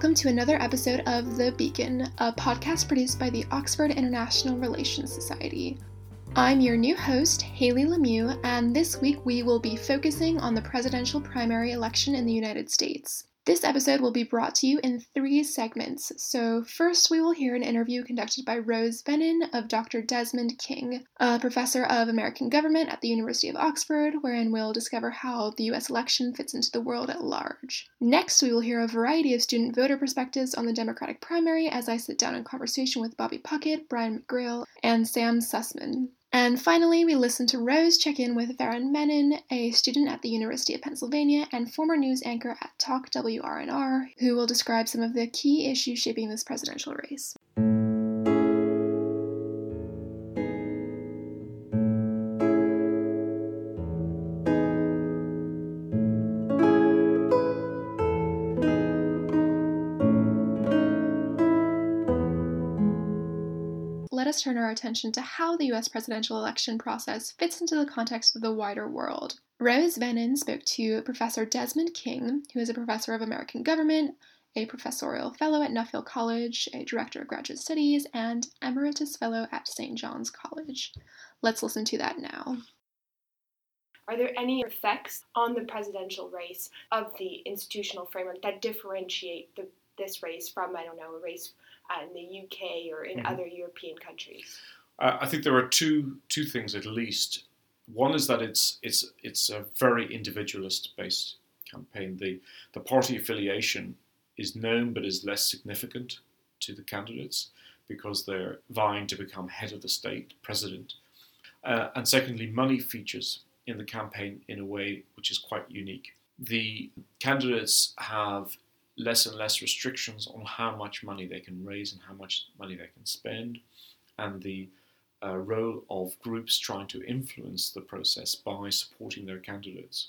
welcome to another episode of The Beacon, a podcast produced by the Oxford International Relations Society. I'm your new host, Haley Lemieux, and this week we will be focusing on the presidential primary election in the United States. This episode will be brought to you in three segments. So, first, we will hear an interview conducted by Rose Venin of Dr. Desmond King, a professor of American government at the University of Oxford, wherein we'll discover how the US election fits into the world at large. Next, we will hear a variety of student voter perspectives on the Democratic primary as I sit down in conversation with Bobby Puckett, Brian McGrail, and Sam Sussman. And finally, we listened to Rose check in with Varun Menon, a student at the University of Pennsylvania and former news anchor at Talk WRNR, who will describe some of the key issues shaping this presidential race. Us turn our attention to how the US presidential election process fits into the context of the wider world. Rose Venin spoke to Professor Desmond King, who is a professor of American government, a professorial fellow at Nuffield College, a director of graduate studies, and emeritus fellow at St. John's College. Let's listen to that now. Are there any effects on the presidential race of the institutional framework that differentiate the, this race from, I don't know, a race uh, in the UK or in mm-hmm. other European countries? Uh, I think there are two two things at least. One is that it's it's it's a very individualist based campaign. The the party affiliation is known but is less significant to the candidates because they're vying to become head of the state, president. Uh, and secondly, money features in the campaign in a way which is quite unique. The candidates have less and less restrictions on how much money they can raise and how much money they can spend, and the uh, role of groups trying to influence the process by supporting their candidates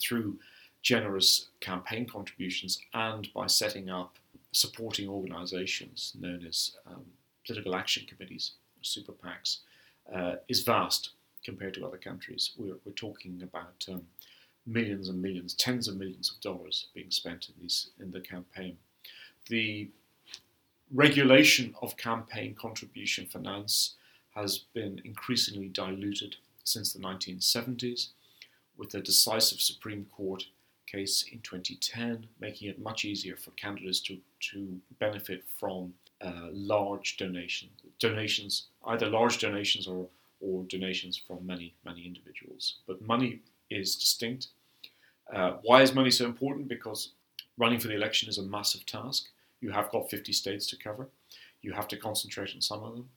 through generous campaign contributions and by setting up supporting organizations known as um, political action committees, super PACs, uh, is vast compared to other countries. We're, we're talking about um, millions and millions, tens of millions of dollars being spent in these in the campaign. The regulation of campaign contribution finance has been increasingly diluted since the 1970s, with a decisive Supreme Court case in 2010 making it much easier for candidates to, to benefit from uh, large donations, donations, either large donations or, or donations from many, many individuals. But money is distinct. Uh, why is money so important? Because running for the election is a massive task. You have got 50 states to cover. You have to concentrate on some of them.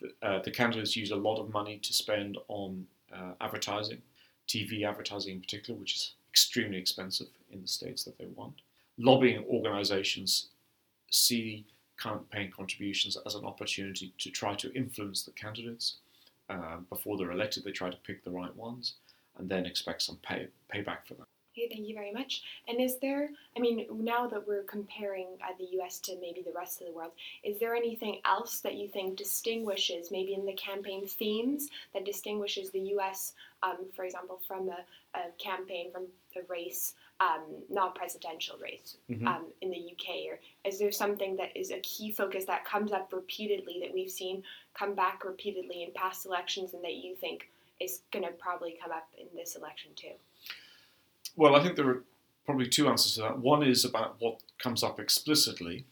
The, uh, the candidates use a lot of money to spend on uh, advertising, TV advertising in particular, which is extremely expensive in the states that they want. Lobbying organizations see campaign contributions as an opportunity to try to influence the candidates. Uh, before they're elected, they try to pick the right ones and then expect some pay, payback for them. Okay, thank you very much. And is there, I mean, now that we're comparing uh, the US to maybe the rest of the world, is there anything else that you think distinguishes, maybe in the campaign themes, that distinguishes the US, um, for example, from a, a, campaign, from a race, um, not presidential race mm-hmm. um, in the UK? Or is there something that is a key focus that comes up repeatedly that we've seen come back repeatedly in past elections and that you think is going to probably come up in this election too? Well, I think there are probably two answers to that. One is about what comes up explicitly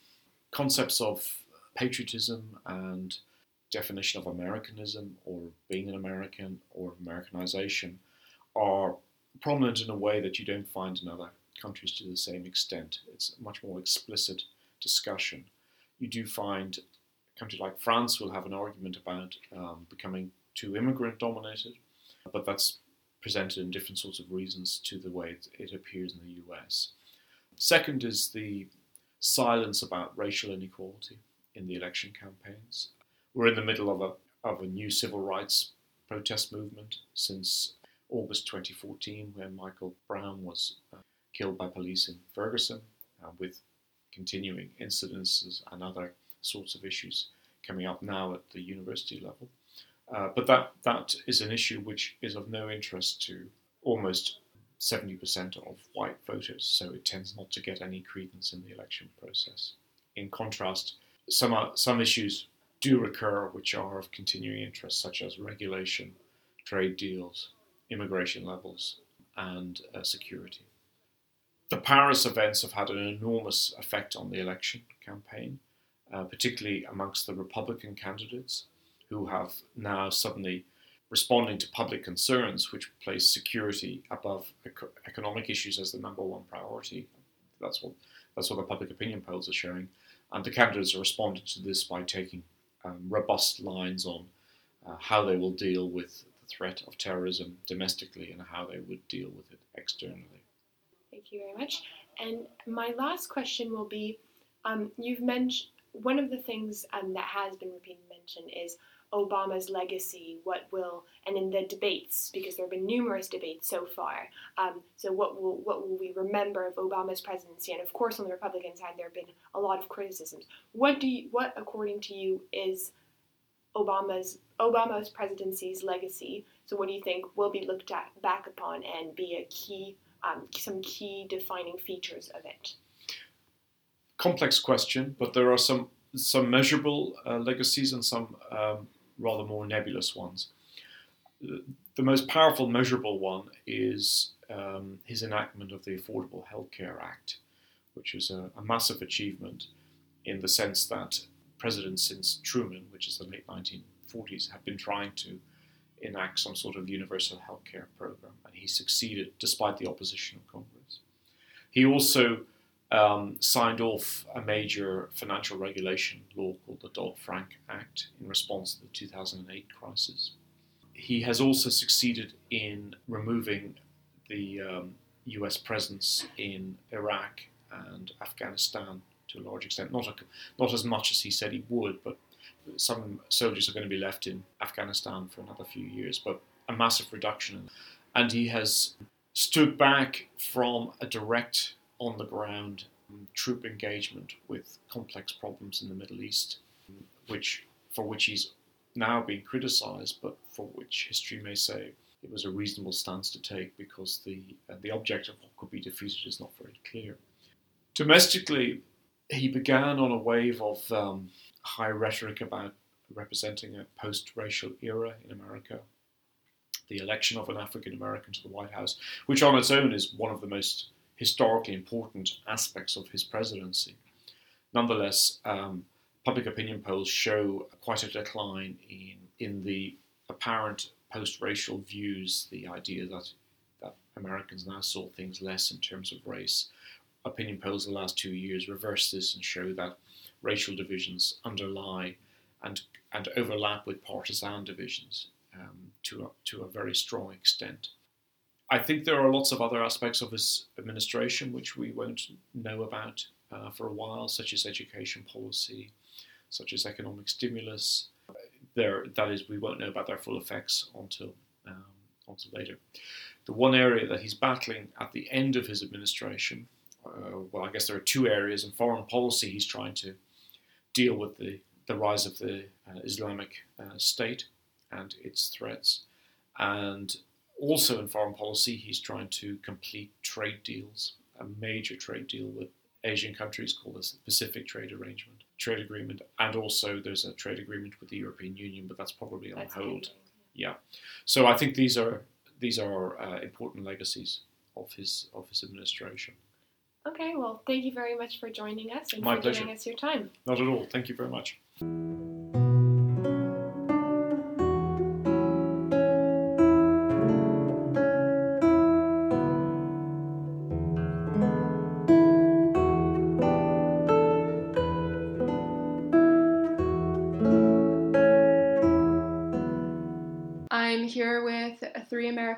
concepts of patriotism and definition of Americanism or being an American or Americanization are prominent in a way that you don't find in other countries to the same extent. It's a much more explicit discussion. You do find a country like France will have an argument about um, becoming too immigrant dominated, but that's presented in different sorts of reasons to the way it, it appears in the US. Second is the silence about racial inequality in the election campaigns. We're in the middle of a, of a new civil rights protest movement since August 2014, when Michael Brown was uh, killed by police in Ferguson, uh, with continuing incidences and other sorts of issues coming up now at the university level. Uh, but that, that is an issue which is of no interest to almost 70% of white voters, so it tends not to get any credence in the election process. In contrast, some, uh, some issues do recur which are of continuing interest, such as regulation, trade deals, immigration levels, and uh, security. The Paris events have had an enormous effect on the election campaign, uh, particularly amongst the Republican candidates who have now suddenly responding to public concerns, which place security above eco- economic issues as the number one priority. That's what that's what the public opinion polls are showing, and the candidates are responding to this by taking um, robust lines on uh, how they will deal with the threat of terrorism domestically and how they would deal with it externally. Thank you very much. And my last question will be: um, You've mentioned one of the things um, that has been repeatedly mentioned is Obama's legacy, what will, and in the debates, because there have been numerous debates so far. Um, so what will what will we remember of Obama's presidency? And of course, on the Republican side, there have been a lot of criticisms. What do you, what, according to you, is Obama's Obama's presidency's legacy? So what do you think will be looked at back upon and be a key um, some key defining features of it? Complex question, but there are some some measurable uh, legacies and some um, rather more nebulous ones. The most powerful measurable one is um, his enactment of the Affordable Health Care Act, which is a, a, massive achievement in the sense that presidents since Truman, which is the late 1940s, have been trying to enact some sort of universal health care program, and he succeeded despite the opposition of Congress. He also um, signed off a major financial regulation law called the Dodd Frank Act in response to the 2008 crisis. He has also succeeded in removing the um, US presence in Iraq and Afghanistan to a large extent. Not, a, not as much as he said he would, but some soldiers are going to be left in Afghanistan for another few years, but a massive reduction. And he has stood back from a direct on the ground troop engagement with complex problems in the Middle East, which for which he's now being criticised, but for which history may say it was a reasonable stance to take because the uh, the object of what could be defeated is not very clear. Domestically, he began on a wave of um, high rhetoric about representing a post-racial era in America. The election of an African American to the White House, which on its own is one of the most historically important aspects of his presidency. Nonetheless, um, public opinion polls show quite a decline in, in the apparent post racial views, the idea that, that Americans now saw things less in terms of race. Opinion polls the last two years reverse this and show that racial divisions underlie and, and overlap with partisan divisions um, to, a, to a very strong extent. I think there are lots of other aspects of his administration which we won't know about uh, for a while, such as education policy, such as economic stimulus. There, that is, we won't know about their full effects until um, until later. The one area that he's battling at the end of his administration, uh, well, I guess there are two areas. In foreign policy, he's trying to deal with the, the rise of the uh, Islamic uh, State and its threats, and also in foreign policy, he's trying to complete trade deals, a major trade deal with Asian countries called the Pacific Trade Arrangement, trade agreement, and also there's a trade agreement with the European Union, but that's probably on that's hold. Yeah, so I think these are these are uh, important legacies of his of his administration. Okay, well, thank you very much for joining us and My for pleasure. giving us your time. Not at all. Thank you very much.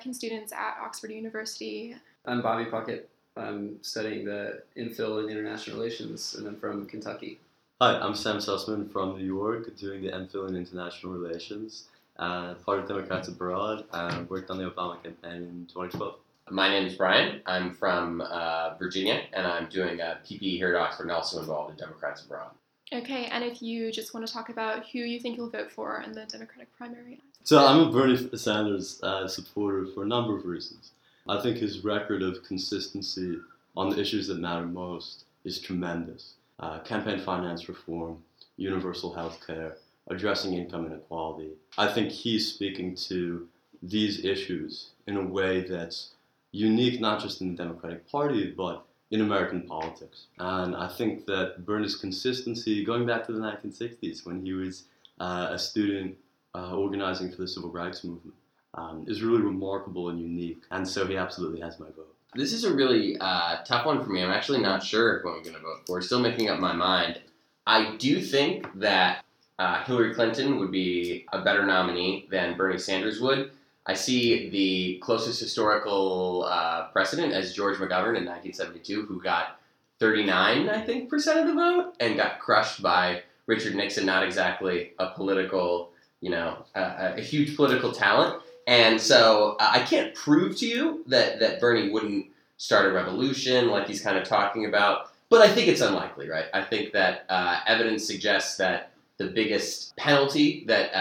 American students at Oxford University. I'm Bobby Puckett. I'm studying the MPhil in International Relations, and I'm from Kentucky. Hi, I'm Sam Sussman from New York, doing the MPhil in International Relations, uh, part of Democrats Abroad, and worked on the Obama campaign in 2012. My name is Brian. I'm from uh, Virginia, and I'm doing a PP here at Oxford and also involved in Democrats Abroad. Okay, and if you just want to talk about who you think you'll vote for in the Democratic primary. So I'm a Bernie Sanders uh, supporter for a number of reasons. I think his record of consistency on the issues that matter most is tremendous. Uh, campaign finance reform, universal health care, addressing income inequality. I think he's speaking to these issues in a way that's unique not just in the Democratic Party, but in American politics. And I think that Bernie's consistency, going back to the 1960s when he was uh, a student uh, organizing for the civil rights movement, um, is really remarkable and unique. And so he absolutely has my vote. This is a really uh, tough one for me. I'm actually not sure who I'm going to vote for. Still making up my mind. I do think that uh, Hillary Clinton would be a better nominee than Bernie Sanders would. I see the closest historical uh, precedent as George McGovern in 1972, who got 39, I think, percent of the vote and got crushed by Richard Nixon. Not exactly a political, you know, a, a huge political talent. And so uh, I can't prove to you that, that Bernie wouldn't start a revolution like he's kind of talking about, but I think it's unlikely, right? I think that uh, evidence suggests that the biggest penalty that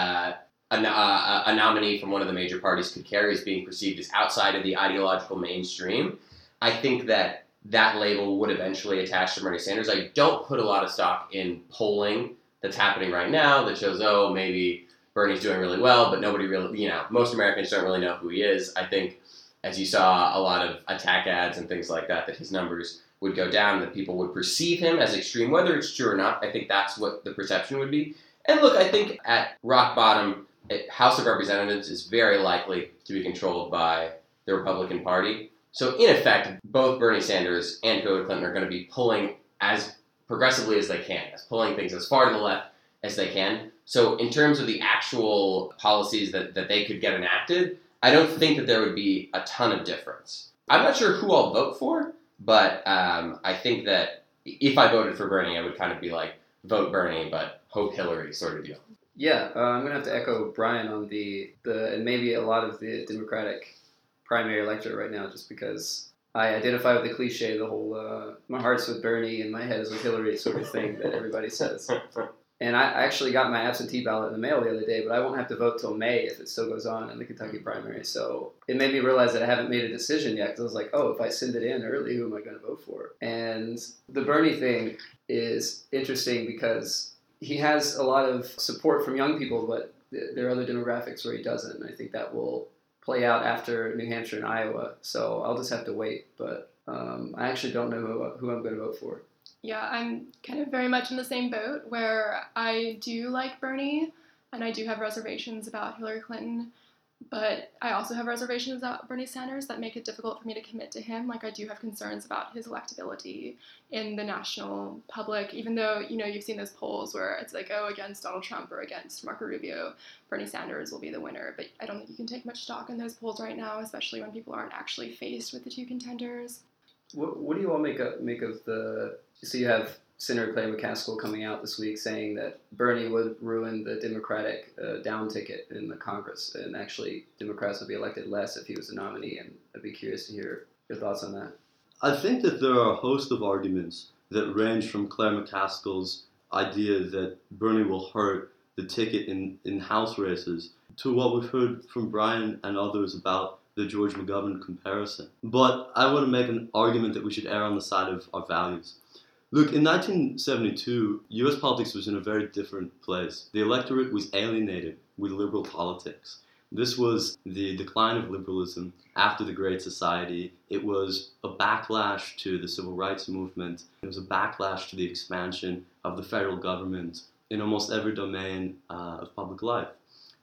a, a, nominee from one of the major parties could carry is being perceived as outside of the ideological mainstream. I think that that label would eventually attach to Bernie Sanders. I don't put a lot of stock in polling that's happening right now that shows, oh, maybe Bernie's doing really well, but nobody really, you know, most Americans don't really know who he is. I think, as you saw a lot of attack ads and things like that, that his numbers would go down, that people would perceive him as extreme, whether it's true or not. I think that's what the perception would be. And look, I think at rock bottom, House of Representatives is very likely to be controlled by the Republican Party. So, in effect, both Bernie Sanders and Hillary Clinton are going to be pulling as progressively as they can, as pulling things as far to the left as they can. So, in terms of the actual policies that, that they could get enacted, I don't think that there would be a ton of difference. I'm not sure who I'll vote for, but um, I think that if I voted for Bernie, I would kind of be like, vote Bernie, but hope Hillary sort of deal. Yeah, uh, I'm gonna have to echo Brian on the the and maybe a lot of the Democratic primary electorate right now, just because I identify with the cliche, the whole uh, "my heart's with Bernie and my head is with Hillary" sort of thing that everybody says. And I actually got my absentee ballot in the mail the other day, but I won't have to vote till May if it still goes on in the Kentucky primary. So it made me realize that I haven't made a decision yet because I was like, oh, if I send it in early, who am I going to vote for? And the Bernie thing is interesting because he has a lot of support from young people, but there are other demographics where he doesn't. And I think that will play out after New Hampshire and Iowa. So I'll just have to wait. But um, I actually don't know who, who I'm going to vote for. Yeah, I'm kind of very much in the same boat where I do like Bernie and I do have reservations about Hillary Clinton, but I also have reservations about Bernie Sanders that make it difficult for me to commit to him. Like I do have concerns about his electability in the national public, even though, you know, you've seen those polls where it's like, oh, against Donald Trump or against Marco Rubio, Bernie Sanders will be the winner. But I don't think you can take much stock in those polls right now, especially when people aren't actually faced with the two contenders. What, what do you all make of, make of the so you have Senator Claire McCaskill coming out this week saying that Bernie would ruin the Democratic uh, down ticket in the Congress, and actually Democrats would be elected less if he was the nominee. And I'd be curious to hear your thoughts on that. I think that there are a host of arguments that range from Claire McCaskill's idea that Bernie will hurt the ticket in, in House races to what we've heard from Brian and others about the George McGovern comparison. But I want to make an argument that we should err on the side of our values. Look, in 1972, US politics was in a very different place. The electorate was alienated with liberal politics. This was the decline of liberalism after the Great Society. It was a backlash to the civil rights movement. It was a backlash to the expansion of the federal government in almost every domain uh, of public life.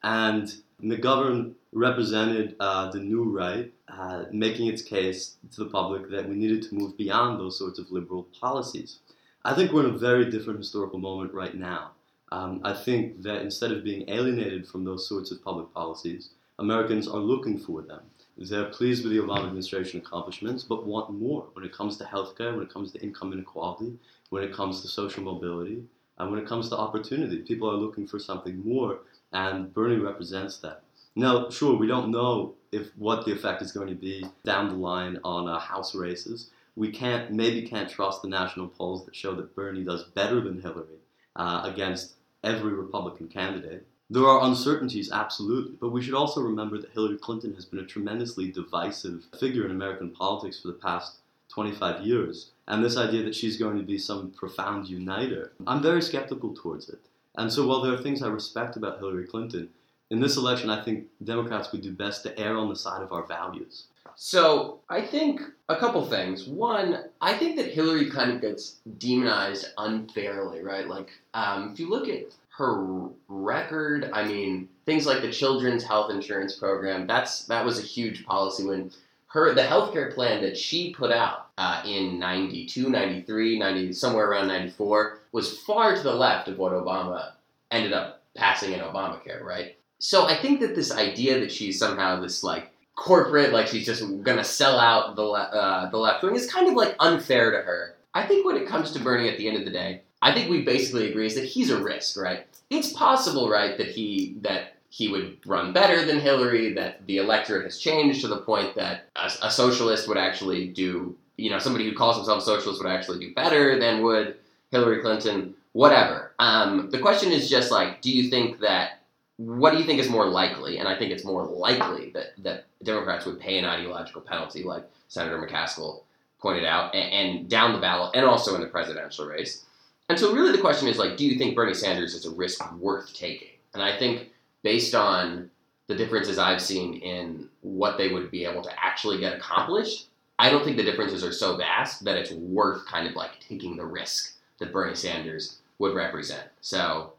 And McGovern represented uh, the new right, uh, making its case to the public that we needed to move beyond those sorts of liberal policies. I think we're in a very different historical moment right now. Um, I think that instead of being alienated from those sorts of public policies, Americans are looking for them. They're pleased with the Obama administration accomplishments, but want more when it comes to healthcare, when it comes to income inequality, when it comes to social mobility, and when it comes to opportunity. People are looking for something more, and Bernie represents that. Now, sure, we don't know if what the effect is going to be down the line on uh, House races. We can't maybe can't trust the national polls that show that Bernie does better than Hillary uh, against every Republican candidate. There are uncertainties, absolutely, but we should also remember that Hillary Clinton has been a tremendously divisive figure in American politics for the past 25 years. And this idea that she's going to be some profound uniter, I'm very skeptical towards it. And so while there are things I respect about Hillary Clinton, in this election, I think Democrats would do best to err on the side of our values. So I think a couple things. One, I think that Hillary kind of gets demonized unfairly, right? Like, um, if you look at her record, I mean, things like the children's health insurance program, that's that was a huge policy when her the healthcare plan that she put out uh, in 92, 93, 90, somewhere around 94 was far to the left of what Obama ended up passing in Obamacare, right? So I think that this idea that she's somehow this like corporate, like she's just gonna sell out the le- uh, the left wing is kind of like unfair to her. I think when it comes to Bernie, at the end of the day, I think we basically agree is that he's a risk, right? It's possible, right, that he that he would run better than Hillary, that the electorate has changed to the point that a, a socialist would actually do, you know, somebody who calls himself socialist would actually do better than would Hillary Clinton, whatever. Um, the question is just like, do you think that what do you think is more likely? And I think it's more likely that, that Democrats would pay an ideological penalty, like Senator McCaskill pointed out, and, and, down the ballot, and also in the presidential race. And so, really, the question is like, do you think Bernie Sanders is a risk worth taking? And I think, based on the differences I've seen in what they would be able to actually get accomplished, I don't think the differences are so vast that it's worth kind of like taking the risk that Bernie Sanders would represent. So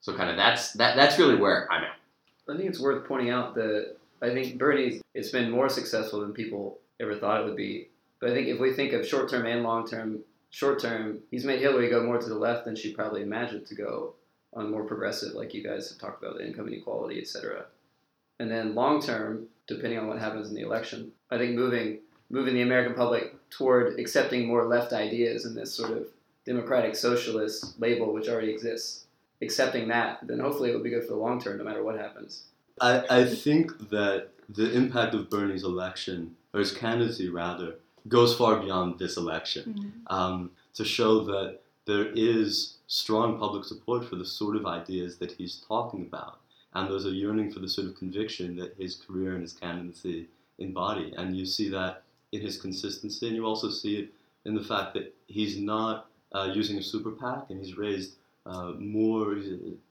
so kind of that's that that's really where I'm at. I think it's worth pointing out that I think Bernie's it's been more successful than people ever thought it would be. But I think if we think of short term and long term, short term, he's made Hillary go more to the left than she probably imagined to go on more progressive, like you guys have talked about, the income inequality, etc. And then long term, depending on what happens in the election, I think moving moving the American public toward accepting more left ideas in this sort of democratic socialist label which already exists accepting that, then hopefully it will be good for the long term, no matter what happens. I, I think that the impact of Bernie's election, or his candidacy rather, goes far beyond this election mm-hmm. um, to show that there is strong public support for the sort of ideas that he's talking about. And there's a yearning for the sort of conviction that his career and his candidacy embody. And you see that in his consistency, and you also see it in the fact that he's not uh, using a super PAC and he's raised uh, more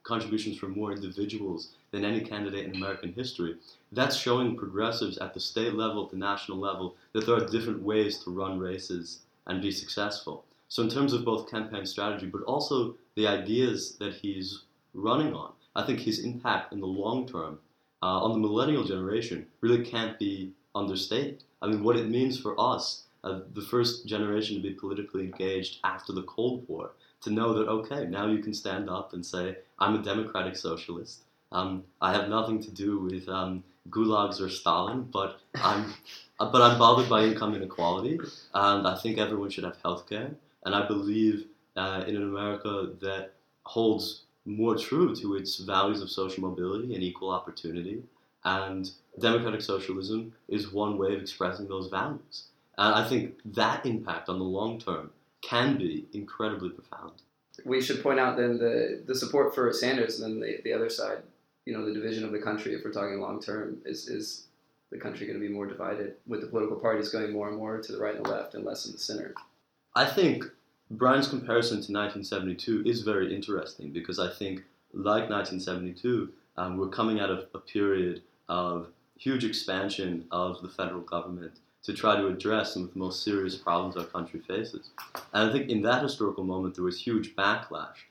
contributions from more individuals than any candidate in American history. That's showing progressives at the state level, at the national level, that there are different ways to run races and be successful. So, in terms of both campaign strategy, but also the ideas that he's running on, I think his impact in the long term uh, on the millennial generation really can't be understated. I mean, what it means for us, uh, the first generation to be politically engaged after the Cold War, to know that okay, now you can stand up and say, I'm a democratic socialist. Um, I have nothing to do with um, gulags or Stalin, but I'm but I'm bothered by income inequality, and I think everyone should have health care. And I believe uh, in an America that holds more true to its values of social mobility and equal opportunity. And democratic socialism is one way of expressing those values. And I think that impact on the long term can be incredibly profound. We should point out then the, the support for Sanders and then the, the other side, you know, the division of the country, if we're talking long term, is, is the country going to be more divided with the political parties going more and more to the right and the left and less in the center? I think Brian's comparison to 1972 is very interesting because I think, like 1972, um, we're coming out of a period of huge expansion of the federal government to try to address some of the most serious problems our country faces. And I think in that historical moment, there was huge backlash,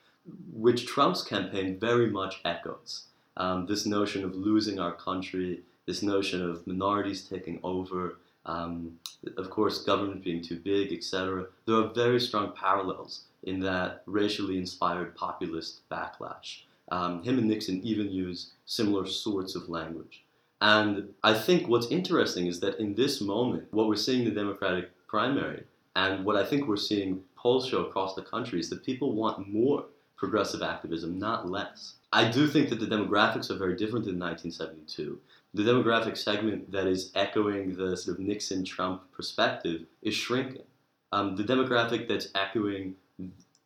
which Trump's campaign very much echoes. Um, this notion of losing our country, this notion of minorities taking over, um, of course, government being too big, etc. There are very strong parallels in that racially inspired populist backlash. Um, him and Nixon even use similar sorts of language. And I think what's interesting is that in this moment, what we're seeing in the Democratic primary, and what I think we're seeing polls show across the country, is that people want more progressive activism, not less. I do think that the demographics are very different than 1972. The demographic segment that is echoing the sort of Nixon Trump perspective is shrinking. Um, the demographic that's echoing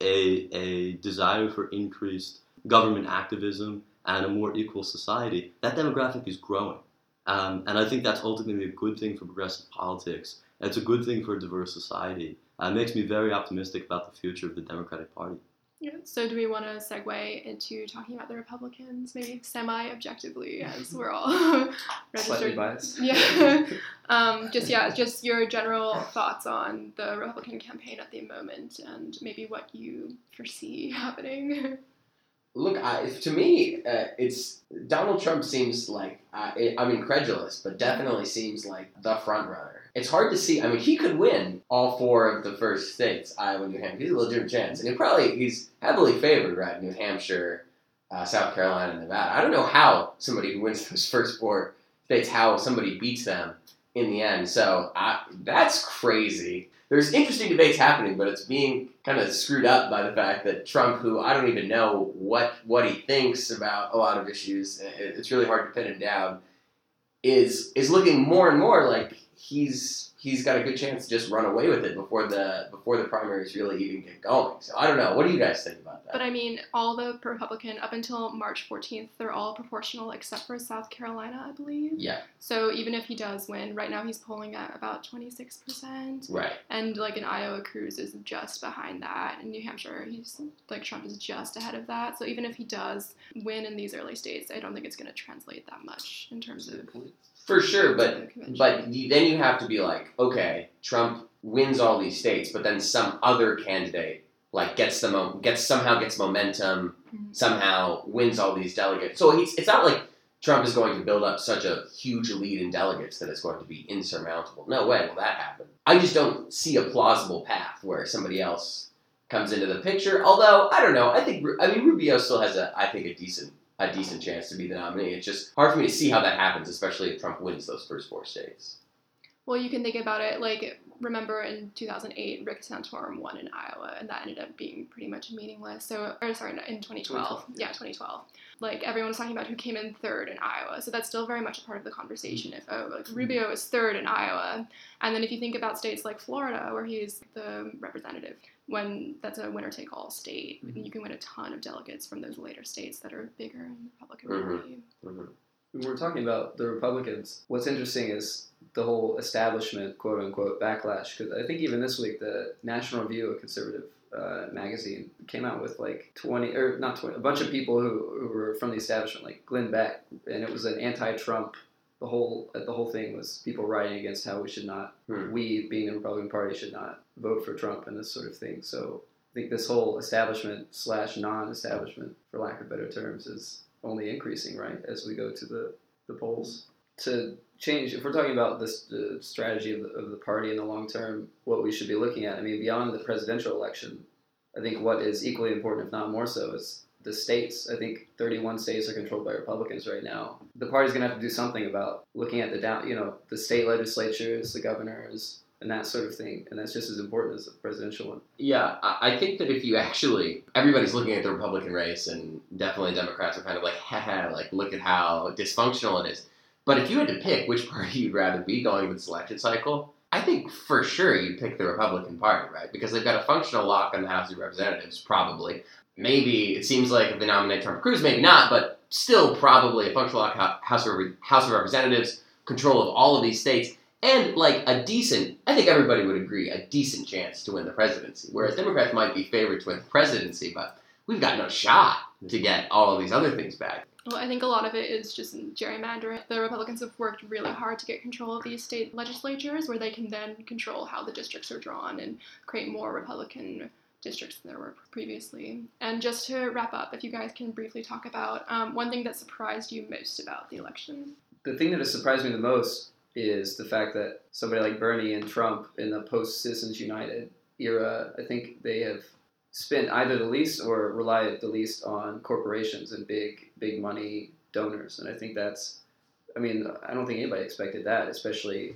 a, a desire for increased government activism and a more equal society, that demographic is growing. Um, and I think that's ultimately a good thing for progressive politics. It's a good thing for a diverse society. Uh, it makes me very optimistic about the future of the Democratic Party. Yeah. So, do we want to segue into talking about the Republicans, maybe semi-objectively, as we're all registered? biased. Yeah. um, just yeah, just your general thoughts on the Republican campaign at the moment, and maybe what you foresee happening. Look, I, to me, uh, it's Donald Trump seems like uh, I'm incredulous, but definitely seems like the front runner. It's hard to see. I mean, he could win all four of the first states, Iowa, New Hampshire. He's a legitimate chance, and he probably he's heavily favored, right? New Hampshire, uh, South Carolina, Nevada. I don't know how somebody who wins those first four states, how somebody beats them in the end. So I, that's crazy. There's interesting debates happening, but it's being kind of screwed up by the fact that Trump, who I don't even know what what he thinks about a lot of issues, it's really hard to pin him down, is is looking more and more like he's he's got a good chance to just run away with it before the before the primaries really even get going. So I don't know. What do you guys think about that? But I mean, all the Republican up until March 14th, they're all proportional except for South Carolina, I believe. yeah, So even if he does win, right now he's polling at about 26%. right. And like in Iowa, Cruz is just behind that. In New Hampshire, he's like Trump is just ahead of that. So even if he does win in these early states, I don't think it's going to translate that much in terms of For sure, but. But you, then you have to be like, okay, Trump wins all these states, but then some other candidate like gets the mo- gets somehow gets momentum, Mhm. somehow wins all these delegates. So he's, it's not like Trump is going to build up such a huge lead in delegates that it's going to be insurmountable. No way will that happen. I just don't see a plausible path where somebody else comes into the picture. Although I don't know, I think I mean Rubio still has a I think a decent a decent chance to be the nominee. It's just hard for me to see how that happens, especially if Trump wins those first four states. Well, you can think about it like remember in 2008, Rick Santorum won in Iowa, and that ended up being pretty much meaningless. So, or sorry, in 2012, yeah, 2012. Like everyone was talking about who came in third in Iowa, so that's still very much a part of the conversation. If oh, like mm-hmm. Rubio is third in Iowa, and then if you think about states like Florida, where he's the representative, when that's a winner-take-all state, you can win a ton of delegates from those later states that are bigger in the Republican Mhm. Party. When we're talking about the Republicans, what's interesting is the whole establishment, quote unquote, backlash. Because I think even this week, the National Review, a conservative uh, magazine, came out with like 20, or not 20, a bunch of people who, who were from the establishment, like Glenn Beck, and it was an anti Trump. The whole the whole thing was people writing against how we should not, Hmm. we being the Republican Party, should not vote for Trump and this sort of thing. So I think this whole establishment slash non-establishment, for lack of better terms, is only increasing, right, as we go to the, the polls. To change, if we're talking about this the strategy of the, of the party in the long term, what we should be looking at, I mean, beyond the presidential election, I think what is equally important, if not more so, is the states. I think 31 states are controlled by Republicans right now. The party's going to have to do something about looking at the down, you know, the state legislatures, the governors, and that sort of thing. And that's just as important as the presidential one. Yeah, I think that if you actually, everybody's looking at the Republican race, and definitely Democrats are kind of like, haha, like look at how dysfunctional it is. But if you had to pick which party you'd rather be going into this election cycle, I think for sure you'd pick the Republican Party, right? Because they've got a functional lock on the House of Representatives, probably. Maybe it seems like if they nominate Trump Cruz, maybe not, but still probably a functional House of, House of Representatives, control of all of these states, and like a decent, I think everybody would agree, a decent chance to win the presidency. Whereas Democrats might be favored to win the presidency, but we've got no shot to get all of these other things back. Well, I think a lot of it is just gerrymandering. The Republicans have worked really hard to get control of these state legislatures, where they can then control how the districts are drawn and create more Republican districts than there were previously. And just to wrap up, if you guys can briefly talk about um, one thing that surprised you most about the election. the thing that has surprised me the most is the fact that somebody like Bernie and Trump in the post Citizens United era, I think they have spent either the least or relied the least on corporations and big big money donors, and I think that's. I mean, I don't think anybody expected that, especially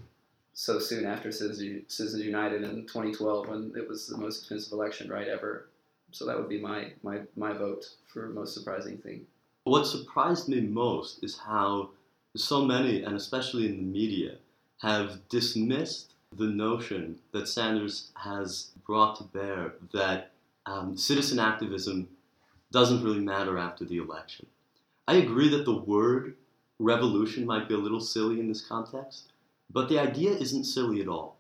so soon after Citizens United in 2012 when it was the most expensive election right ever. So that would be my my my vote for most surprising thing. What surprised me most is how so many, and especially in the media, have dismissed the notion that Sanders has brought to bear that um, citizen activism doesn't really matter after the election. I agree that the word revolution might be a little silly in this context, but the idea isn't silly at all.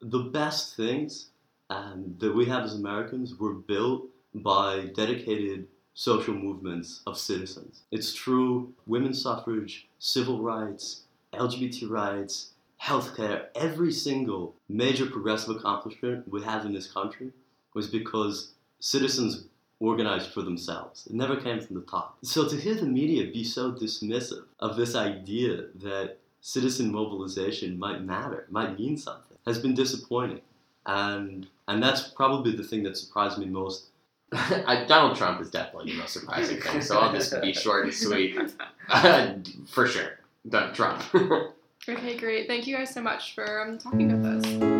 The best things um, that we have as Americans were built by dedicated social movements of citizens. It's true, women's suffrage, civil rights, LGBT rights, healthcare, every single major progressive accomplishment we have in this country was because citizens organized for themselves. It never came from the top. So to hear the media be so dismissive of this idea that citizen mobilization might matter, might mean something, has been disappointing. And and that's probably the thing that surprised me most. Donald Trump is definitely the most surprising thing, so I'll just be short and sweet. For sure. Donald Trump. okay, great. Thank you guys so much for um, talking with us.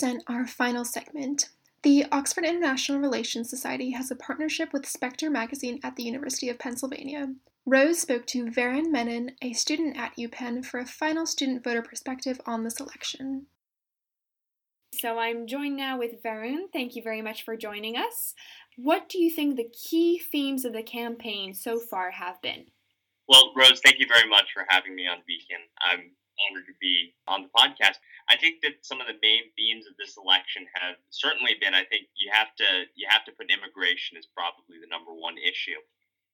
Present our final segment. The Oxford International Relations Society has a partnership with Spectre magazine at the University of Pennsylvania. Rose spoke to Varun Menon, a student at UPenn, for a final student voter perspective on this election. So I'm joined now with Varun. Thank you very much for joining us. What do you think the key themes of the campaign so far have been? Well, Rose, thank you very much for having me on Beacon. I'm honored to be on the podcast. I think that some of the main themes of this election have certainly been. I think you have to you have to put immigration as probably the number one issue.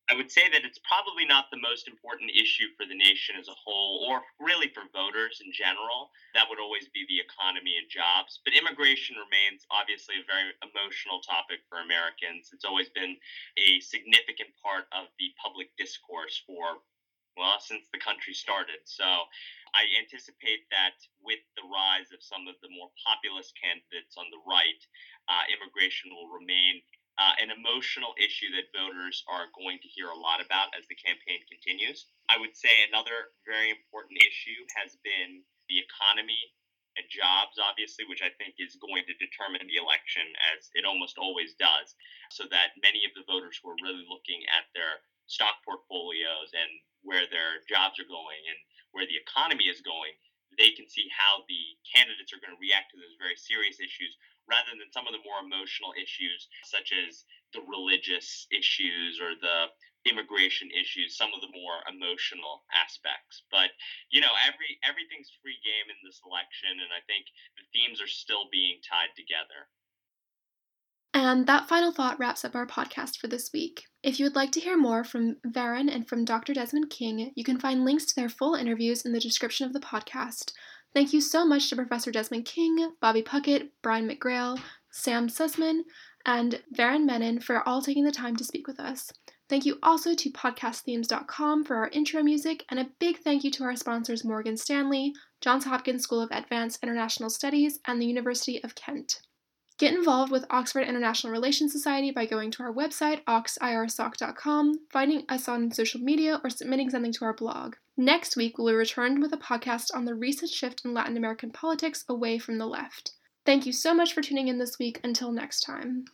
I would say that it's probably not the most important issue for the nation as a whole, or really for voters in general. That would always be the economy and jobs. But immigration remains obviously a very emotional topic for Americans. It's always been a significant part of the public discourse for well, since the country started. So I anticipate that with the rise of some of the more populist candidates on the right, uh, immigration will remain uh, an emotional issue that voters are going to hear a lot about as the campaign continues. I would say another very important issue has been the economy and jobs, obviously, which I think is going to determine the election as it almost always does, so that many of the voters who are really looking at their stock portfolios and where their jobs are going and where the economy is going, they can see how the candidates are going to react to those very serious issues rather than some of the more emotional issues such as the religious issues or the immigration issues some of the more emotional aspects. But you know every everything's free game in this election and i think the themes are still being tied together and that final thought wraps up our podcast for this week. If you would like to hear more from Varun and from Dr. Desmond King, you can find links to their full interviews in the description of the podcast. Thank you so much to Professor Desmond King, Bobby Puckett, Brian McGrail, Sam Sussman, and Varun Menon for all taking the time to speak with us. Thank you also to podcastthemes.com for our intro music, and a big thank you to our sponsors Morgan Stanley, Johns Hopkins School of Advanced International Studies, and the University of Kent. Get involved with Oxford International Relations Society by going to our website, oxirsoc.com, finding us on social media, or submitting something to our blog. Next week, we'll return with a podcast on the recent shift in Latin American politics away from the left. Thank you so much for tuning in this week. Until next time.